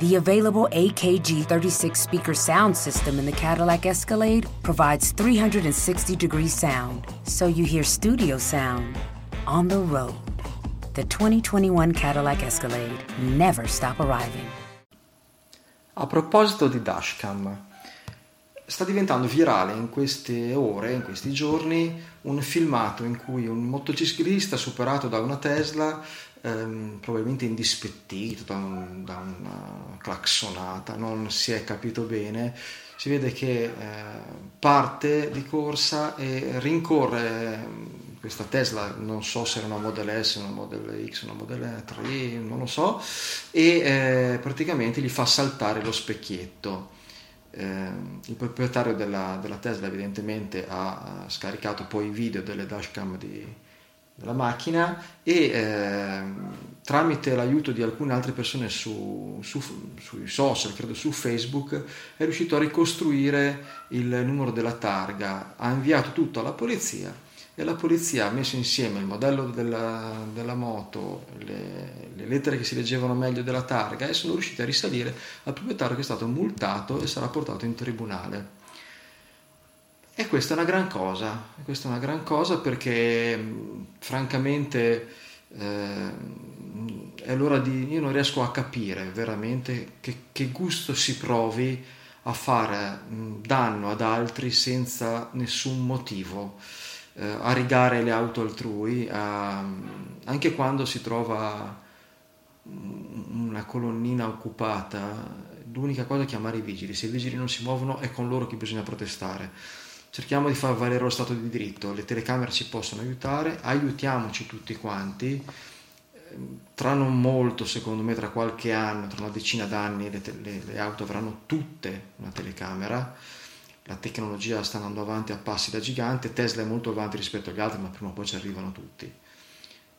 The available AKG 36 speaker sound system in the Cadillac Escalade provides 360 degree sound, so you hear studio sound on the road. The 2021 Cadillac Escalade never stop arriving. A proposito di dashcam, sta diventando virale in queste ore, in questi giorni, un filmato in cui un motociclista superato da una Tesla ehm, probabilmente indispettito da, un, da, una claxonata, non si è capito bene, si vede che eh, parte di corsa e rincorre questa Tesla, non so se era una Model S, una Model X, una Model 3, non lo so, e eh, praticamente gli fa saltare lo specchietto. Eh, il proprietario della, della, Tesla evidentemente ha scaricato poi i video delle dashcam di, della macchina e eh, tramite l'aiuto di alcune altre persone su, su, sui social, credo su Facebook, è riuscito a ricostruire il numero della targa, ha inviato tutto alla polizia e la polizia ha messo insieme il modello della, della moto, le, le, lettere che si leggevano meglio della targa e sono riusciti a risalire al proprietario che è stato multato e sarà portato in tribunale. E questa è una gran cosa, questa è una gran cosa perché francamente eh, è l'ora di... io non riesco a capire veramente che, che gusto si provi a fare danno ad altri senza nessun motivo, eh, a rigare le auto altrui, a, anche quando si trova una colonnina occupata, l'unica cosa è chiamare i vigili, se i vigili non si muovono è con loro che bisogna protestare cerchiamo di far valere lo Stato di diritto, le telecamere ci possono aiutare, aiutiamoci tutti quanti, tra non molto, secondo me, tra qualche anno, tra una decina d'anni, le, le, le auto avranno tutte una telecamera, la tecnologia sta andando avanti a passi da gigante, Tesla è molto avanti rispetto agli altri, ma prima o poi ci arrivano tutti.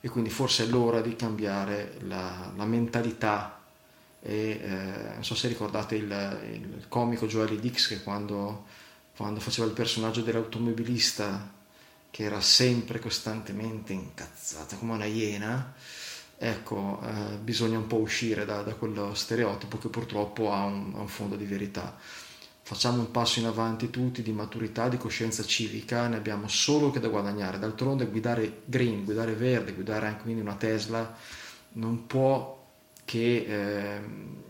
E quindi forse è l'ora di cambiare la, la mentalità. E, eh, non so se ricordate il, il comico Joel Dix che quando quando faceva il personaggio dell'automobilista che era sempre costantemente incazzata come una iena, ecco, eh, bisogna un po' uscire da, da, quello stereotipo che purtroppo ha un, ha un, fondo di verità. Facciamo un passo in avanti tutti di maturità, di coscienza civica, ne abbiamo solo che da guadagnare. D'altronde guidare green, guidare verde, guidare anche quindi una Tesla non può che... Eh,